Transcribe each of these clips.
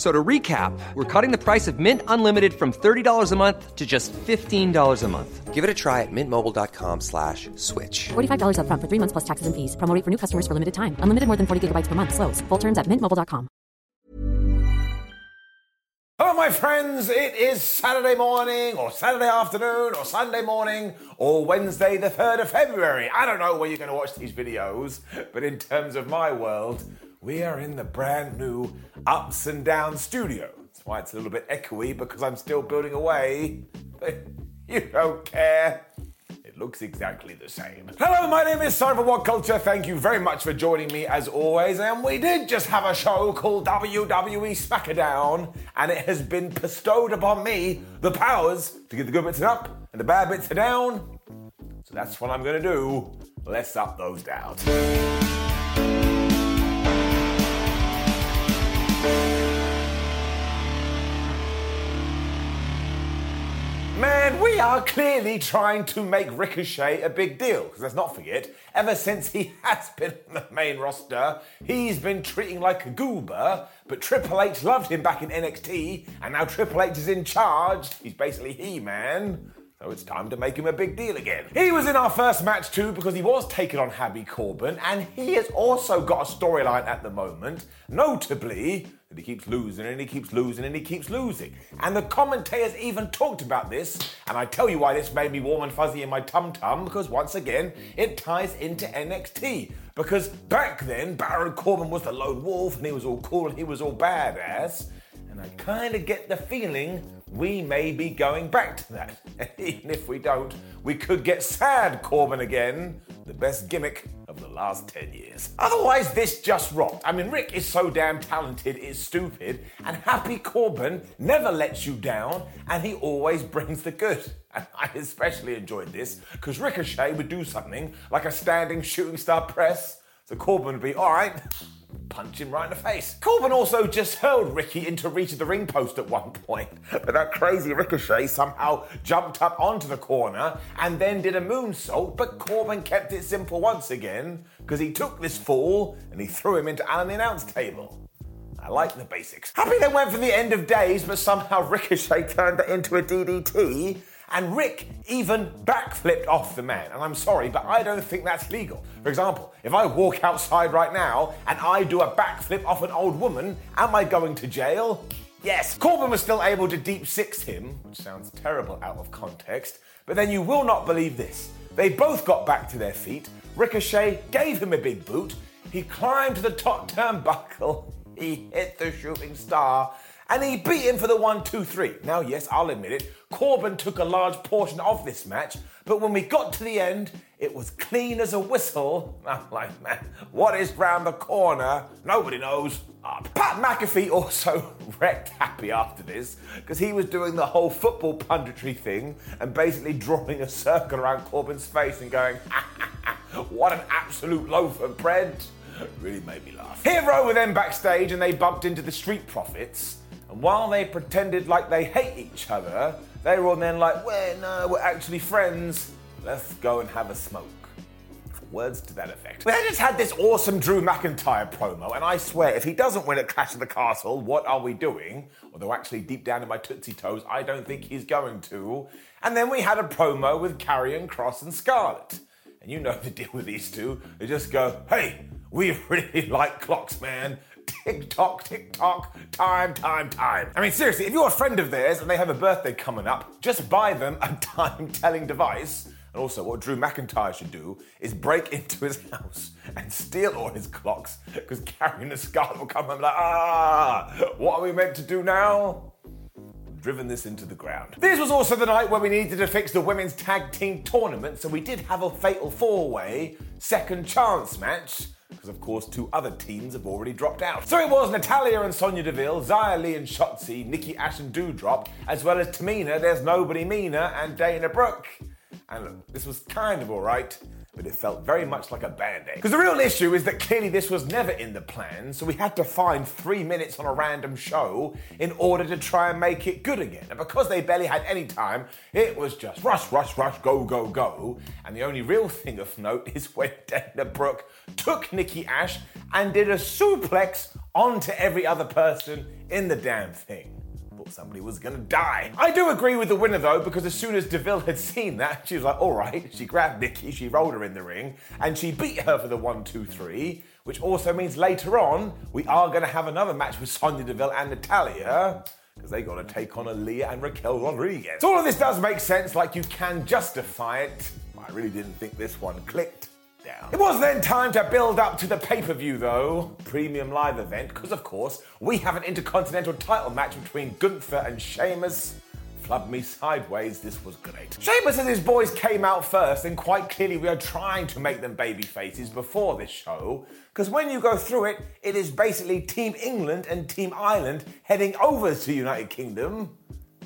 F- So to recap, we're cutting the price of Mint Unlimited from $30 a month to just $15 a month. Give it a try at mintmobile.com slash switch. $45 upfront for three months plus taxes and fees. Promo for new customers for limited time. Unlimited more than 40 gigabytes per month. Slows. Full terms at mintmobile.com. Hello, my friends. It is Saturday morning, or Saturday afternoon, or Sunday morning, or Wednesday, the 3rd of February. I don't know where you're going to watch these videos, but in terms of my world, we are in the brand new Ups and Down studio. That's why it's a little bit echoey because I'm still building away. But you don't care. It looks exactly the same. Hello, my name is Simon What Culture. Thank you very much for joining me as always. And we did just have a show called WWE Smackdown, and it has been bestowed upon me the powers to get the good bits up and the bad bits down. So that's what I'm gonna do. Let's up those downs. Man, we are clearly trying to make Ricochet a big deal. Because let's not forget, ever since he has been on the main roster, he's been treating like a goober. But Triple H loved him back in NXT, and now Triple H is in charge. He's basically He Man. So it's time to make him a big deal again. He was in our first match too because he was taken on Happy Corbin, and he has also got a storyline at the moment, notably that he keeps losing and he keeps losing and he keeps losing. And the commentators even talked about this, and I tell you why this made me warm and fuzzy in my tum tum because once again, it ties into NXT. Because back then, Baron Corbin was the lone wolf and he was all cool and he was all badass. And I kind of get the feeling we may be going back to that. Even if we don't, we could get sad Corbin again, the best gimmick the last 10 years. Otherwise, this just rocked. I mean, Rick is so damn talented, it's stupid, and Happy Corbin never lets you down, and he always brings the good. And I especially enjoyed this because Ricochet would do something like a standing shooting star press, so Corbin would be, all right, punch him right in the face. Corbin also just hurled Ricky into reach of the ring post at one point, but that crazy Ricochet somehow jumped up onto the corner and then did a moonsault, but Corbin kept it simple once again because he took this fall and he threw him into Alan the announce table. I like the basics. Happy they went for the end of days, but somehow Ricochet turned that into a DDT. And Rick even backflipped off the man. And I'm sorry, but I don't think that's legal. For example, if I walk outside right now and I do a backflip off an old woman, am I going to jail? Yes. Corbin was still able to deep six him, which sounds terrible out of context, but then you will not believe this. They both got back to their feet. Ricochet gave him a big boot. He climbed to the top turnbuckle. He hit the shooting star and he beat him for the one, two, three. Now, yes, I'll admit it, Corbin took a large portion of this match, but when we got to the end, it was clean as a whistle. I'm like, man, what is round the corner? Nobody knows. Uh, Pat McAfee also wrecked Happy after this because he was doing the whole football punditry thing and basically drawing a circle around Corbin's face and going, what an absolute loaf of bread. Really made me laugh. Hit Row were then backstage and they bumped into the Street Profits. And while they pretended like they hate each other, they were all then like, well, no, we're actually friends. Let's go and have a smoke. Words to that effect. They just had this awesome Drew McIntyre promo, and I swear, if he doesn't win at Clash of the Castle, what are we doing? Although, actually, deep down in my Tootsie Toes, I don't think he's going to. And then we had a promo with Karrion Kross and Scarlett. And you know the deal with these two. They just go, hey, we really like clocks, man. Tick tock, tick tock, time, time, time. I mean, seriously, if you're a friend of theirs and they have a birthday coming up, just buy them a time telling device And also, what Drew McIntyre should do is break into his house and steal all his clocks because Karrion and Scarlett will come and be like, ah, what are we meant to do now? driven this into the ground. This was also the night where we needed to fix the women's tag team tournament, so we did have a fatal four way second chance match. Because, of course, two other teams have already dropped out. So it was Natalya and Sonya Deville, Xia Li and Shotzi, Nikki Ash and Doudrop, as well as Tamina, There's Nobody Mina, and Dana Brooke. And look, this was kind of alright, but it felt very much like a band aid. Because the real issue is that clearly this was never in the plan, so we had to find three minutes on a random show in order to try and make it good again. And because they barely had any time, it was just rush, rush, rush, go, go, go. And the only real thing of note is when Dana Brooke took Nikki Ash and did a suplex onto every other person in the damn thing somebody was gonna die. I do agree with the winner though, because as soon as Deville had seen that, she was like, all right, she grabbed Nikki, she rolled her in the ring, and she beat her for the one, two, three, which also means later on, we are gonna have another match with Sonya Deville and Natalya. because they got to take on Aliyah and Raquel Rodriguez. So all of this does make sense, like you can justify it. I really didn't think this one clicked. Down. It was then time to build up to the pay per view, though, premium live event, because of course we have an intercontinental title match between Gunther and Sheamus. Flub me sideways, this was great. Sheamus and his boys came out first, and quite clearly we are trying to make them baby faces before this show, because when you go through it, it is basically Team England and Team Ireland heading over to United Kingdom.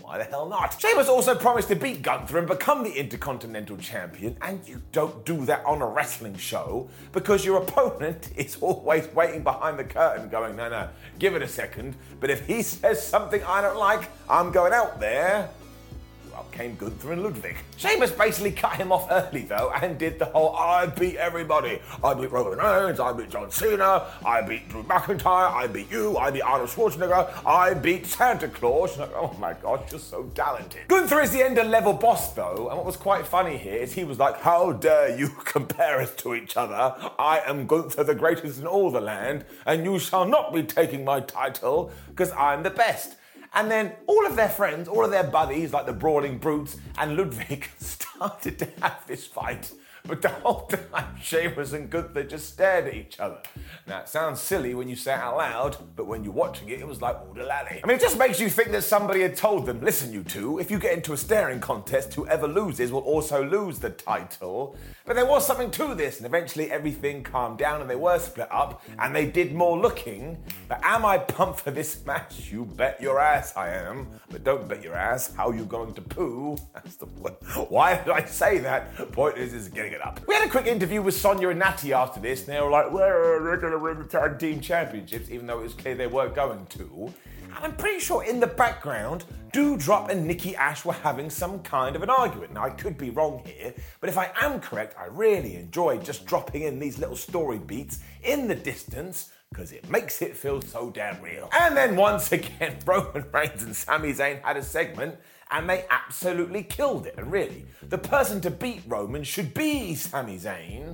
Why the hell not? Sheamus also promised to beat Gunther and become the Intercontinental Champion, and you don't do that on a wrestling show because your opponent is always waiting behind the curtain going, no, no, give it a second. But if he says something I don't like, I'm going out there came Gunther and Ludwig. Sheamus basically cut him off early though and did the whole I beat everybody. I beat Roman Reigns, I beat John Cena, I beat Drew McIntyre, I beat you, I beat Arnold Schwarzenegger, I beat Santa Claus. Oh my god, you're so talented. Gunther is the ender level boss though, and what was quite funny here is he was like, How dare you compare us to each other? I am Gunther the greatest in all the land, and you shall not be taking my title, because I'm the best. And then all of their friends, all of their buddies, like the Brawling Brutes and Ludwig, started to have this fight. But the whole time, Sheamus and Gunther just stared at each other. Now, it sounds silly when you say it out loud, but when you're watching it, it was like, oh, lally. I mean, it just makes you think that somebody had told them, listen, you two, if you get into a staring contest, whoever loses will also lose the title. But there was something to this, and eventually everything calmed down and they were split up, and they did more looking. But am I pumped for this match? You bet your ass I am. But don't bet your ass how you going to poo. That's the point. Why did I say that? Point is, is getting it up. We had a quick interview with Sonya and Natty after this, and they were like, well, they're going to win the tag team championships, even though it was clear they weren't going to. And I'm pretty sure in the background, Doudrop and Nikki Ash were having some kind of an argument. Now, I could be wrong here, but if I am correct, I really enjoy just dropping in these little story beats in the distance because it makes it feel so damn real. And then once again, Roman Reigns and Sami Zayn had a segment and they absolutely killed it. And really, the person to beat Roman should be Sami Zayn.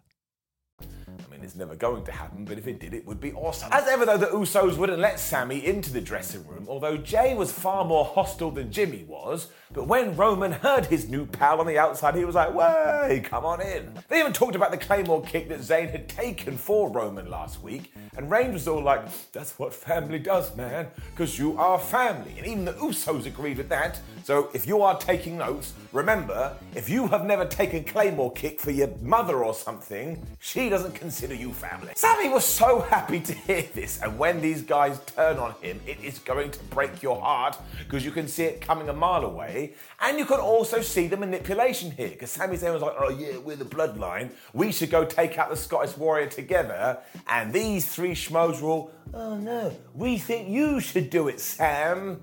I it's never going to happen, but if it did, it would be awesome. As ever, though, the Usos wouldn't let Sami into the dressing room, although Jay was far more hostile than Jimmy was. But when Roman heard his new pal on the outside, he was like, Way, come on in. They even talked about the Claymore kick that Zayn had taken for Roman last week, and Reigns was all like, That's what family does, man, because you are family. And even the Usos agreed with that. So if you are taking notes, remember, if you have never taken Claymore kick for your mother or something, she doesn't consider you family. Sami was so happy to hear this, and when these guys turn on him, it is going to break your heart because you can see it coming a mile away. And you can also see the manipulation here because Sami Zayn was like, oh yeah, we're the bloodline. We should go take out the Scottish Warrior together. And these three schmoes were all, oh no, we think you should do it, Sam.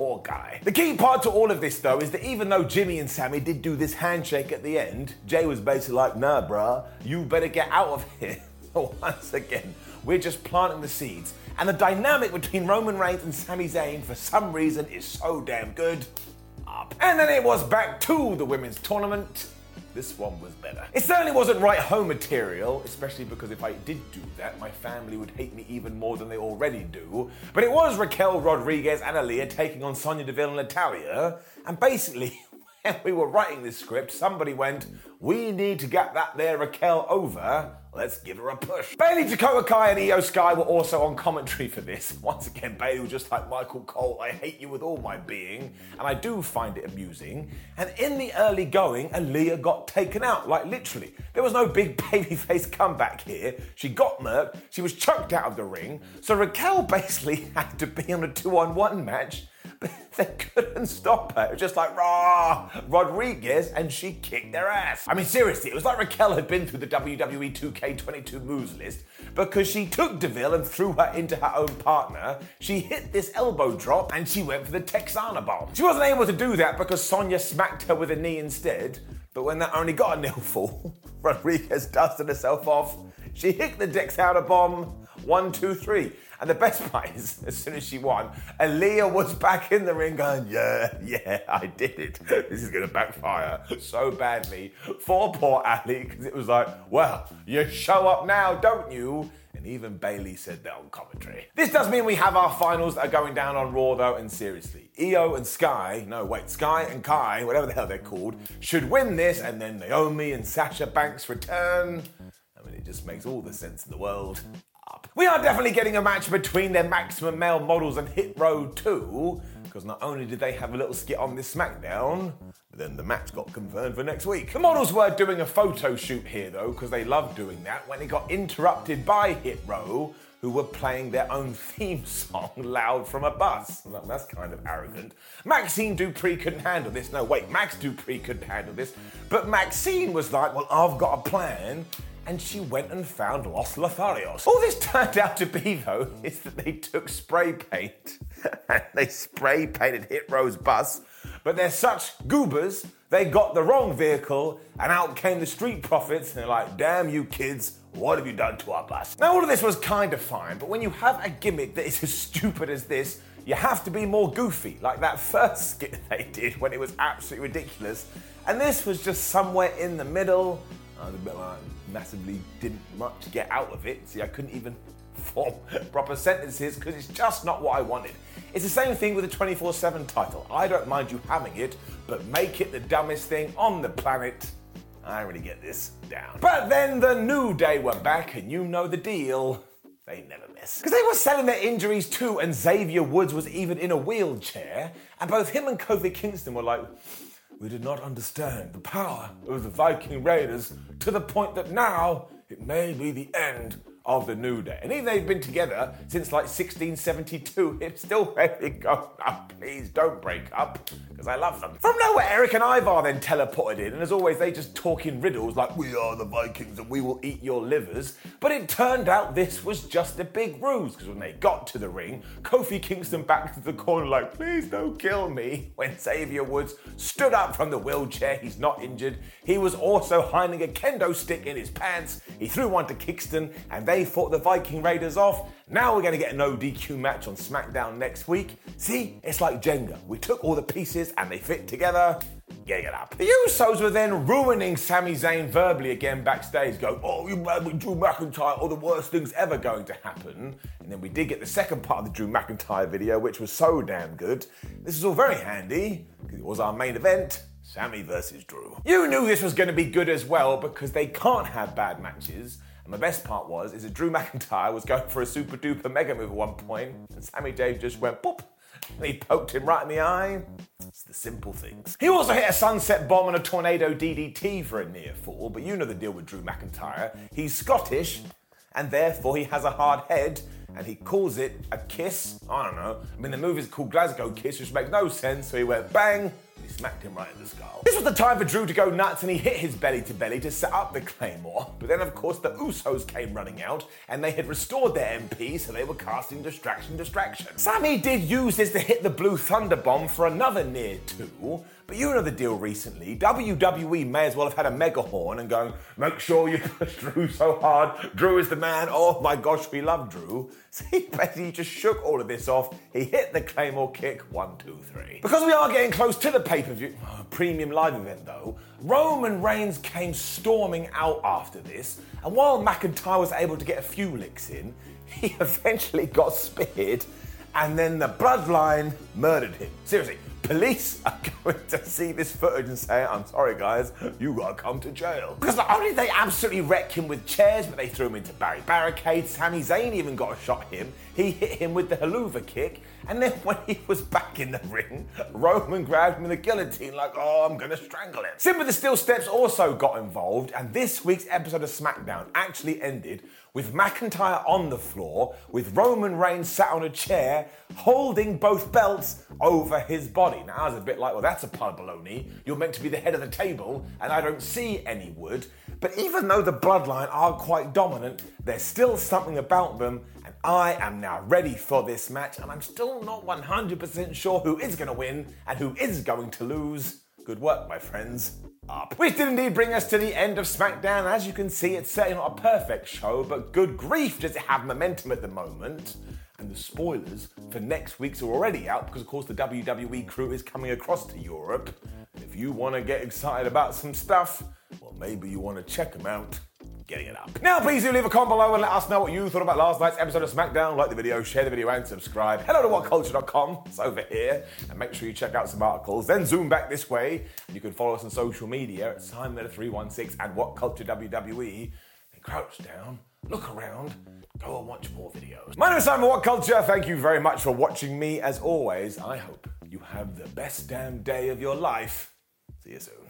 Poor guy. The key part to all of this, though, is that even though Jimmy and Sami did do this handshake at the end, Jay was basically like, nah, bruh, you better get out of here. Once again, we're just planting the seeds. And the dynamic between Roman Reigns and Sami Zayn, for some reason, is so damn good. Up. And then it was back to the women's tournament. This one was better. It certainly wasn't right home material, especially because if I did do that, my family would hate me even more than they already do. But it was Raquel Rodriguez and Aliyah taking on Sonya Deville and Natalya. And basically, when we were writing this script, somebody went, We need to get that there Raquel over. Let's give her a push. Bayley, Dakota Kai, and Iyo Sky were also on commentary for this. Once again, Bayley was just like Michael Cole, I hate you with all my being, and I do find it amusing. And in the early going, Aliyah got taken out, like literally. There was no big babyface comeback here. She got murked, she was chucked out of the ring, so Raquel basically had to be on a two on one match they couldn't stop her. It was just like, rah, Rodriguez, and she kicked their ass. I mean, seriously, it was like Raquel had been through the WWE 2K22 moves list because she took Deville and threw her into her own partner. She hit this elbow drop and she went for the Tejana bomb. She wasn't able to do that because Sonya smacked her with a knee instead. But when that only got a nil fall, Rodriguez dusted herself off. She hit the Tejana bomb. One, two, three. And the best part is, as soon as she won, Aliyah was back in the ring going, Yeah, yeah, I did it. This is going to backfire so badly for poor Ali because it was like, Well, you show up now, don't you? And even Bayley said that on commentary. This does mean we have our finals that are going down on Raw, though, and seriously. Io and Sky, no, wait, Sky and Kai, whatever the hell they're called, should win this, and then Naomi and Sasha Banks return. I mean, it just makes all the sense in the world. We are definitely getting a match between their maximum male models and Hit Row 2, because not only did they have a little skit on this SmackDown, then the match got confirmed for next week. The models were doing a photo shoot here though, because they love doing that, when it got interrupted by Hit Row, who were playing their own theme song loud from a bus. That's kind of arrogant. Maxine Dupree couldn't handle this. No, wait, Max Dupree couldn't handle this. But Maxine was like, well, I've got a plan and she went and found Los Lotharios. All this turned out to be, though, is that they took spray paint and they spray painted Hit Row's bus, but they're such goobers, they got the wrong vehicle, and out came the Street Profits, and they're like, damn you kids, what have you done to our bus? Now, all of this was kind of fine, but when you have a gimmick that is as stupid as this, you have to be more goofy, like that first skit they did when it was absolutely ridiculous. And this was just somewhere in the middle. Uh, Massively didn't much get out of it. See, I couldn't even form proper sentences because it's just not what I wanted. It's the same thing with the 24 7 title. I don't mind you having it, but make it the dumbest thing on the planet. I really get this down. But then the New Day were back, and you know the deal. They never miss. Because they were selling their injuries too, and Xavier Woods was even in a wheelchair, and both him and Kofi Kingston were like, we did not understand the power of the Viking Raiders to the point that now it may be the end of the New Day. And even though they've been together since like 1672, it's still really go, oh, please don't break up, because I love them. From nowhere, Erik and Ivar then teleported in, and as always, they just talk in riddles like, we are the Vikings and we will eat your livers. But it turned out this was just a big ruse, because when they got to the ring, Kofi Kingston backed to the corner like, please don't kill me. When Xavier Woods stood up from the wheelchair, he's not injured. He was also hiding a kendo stick in his pants. He threw one to Kingston, and they fought the Viking Raiders off. Now we're going to get an ODQ match on SmackDown next week. See, it's like Jenga. We took all the pieces and they fit together. Getting it up. The Usos were then ruining Sami Zayn verbally again backstage, going, Oh, you mad with Drew McIntyre, all the worst things ever going to happen. And then we did get the second part of the Drew McIntyre video, which was so damn good. This is all very handy, because it was our main event. Sami versus Drew. You knew this was going to be good as well because they can't have bad matches. And the best part was is that Drew McIntyre was going for a super duper mega move at one point, and Sammy Dave just went boop, and he poked him right in the eye. It's the simple things. He also hit a sunset bomb and a tornado DDT for a near fall, but you know the deal with Drew McIntyre. He's Scottish, and therefore he has a hard head, and he calls it a kiss. I don't know. I mean, the movie is called Glasgow Kiss, which makes no sense. So he went bang, smacked him right in the skull. This was the time for Drew to go nuts, and he hit his belly to belly to set up the Claymore. But then, of course, the Usos came running out, and they had restored their MP, so they were casting distraction, distraction. Sami did use this to hit the Blue Thunder Bomb for another near two. But you know the deal recently. WWE may as well have had a mega horn and going, make sure you push Drew so hard. Drew is the man. Oh my gosh, we love Drew. So he just shook all of this off. He hit the Claymore kick, one, two, three. Because we are getting close to the pay per view, uh, premium live event though, Roman Reigns came storming out after this. And while McIntyre was able to get a few licks in, he eventually got speared. And then the bloodline murdered him. Seriously, police are going to see this footage and say, I'm sorry, guys, you gotta come to jail. Because not only did they absolutely wreck him with chairs, but they threw him into Barry barricades. Sami Zayn even got a shot him. He hit him with the Helluva kick. And then when he was back in the ring, Roman grabbed him in the guillotine, like, oh, I'm gonna strangle him. Simba the Steel Steps also got involved, and this week's episode of SmackDown actually ended with McIntyre on the floor, with Roman Reigns sat on a chair, holding both belts over his body. Now, I was a bit like, well, that's a pile of baloney. You're meant to be the head of the table, and I don't see any wood. But even though the bloodline are quite dominant, there's still something about them, and I am now ready for this match, and I'm still not 100% sure who is going to win and who is going to lose. Good work, my friends. Up. Which did indeed bring us to the end of SmackDown. As you can see, it's certainly not a perfect show, but good grief does it have momentum at the moment. And the spoilers for next week's are already out because, of course, the WWE crew is coming across to Europe. And if you want to get excited about some stuff, well, maybe you want to check them out getting it up. Now, please do leave a comment below and let us know what you thought about last night's episode of SmackDown. Like the video, share the video, and subscribe. Hello to whatculture.com. It's over here. And make sure you check out some articles. Then zoom back this way. And you can follow us on social media at SimonMiller316 and What Culture WWE. And crouch down, look around, go and watch more videos. My name is Simon What Culture. Thank you very much for watching me. As always, I hope you have the best damn day of your life. See you soon.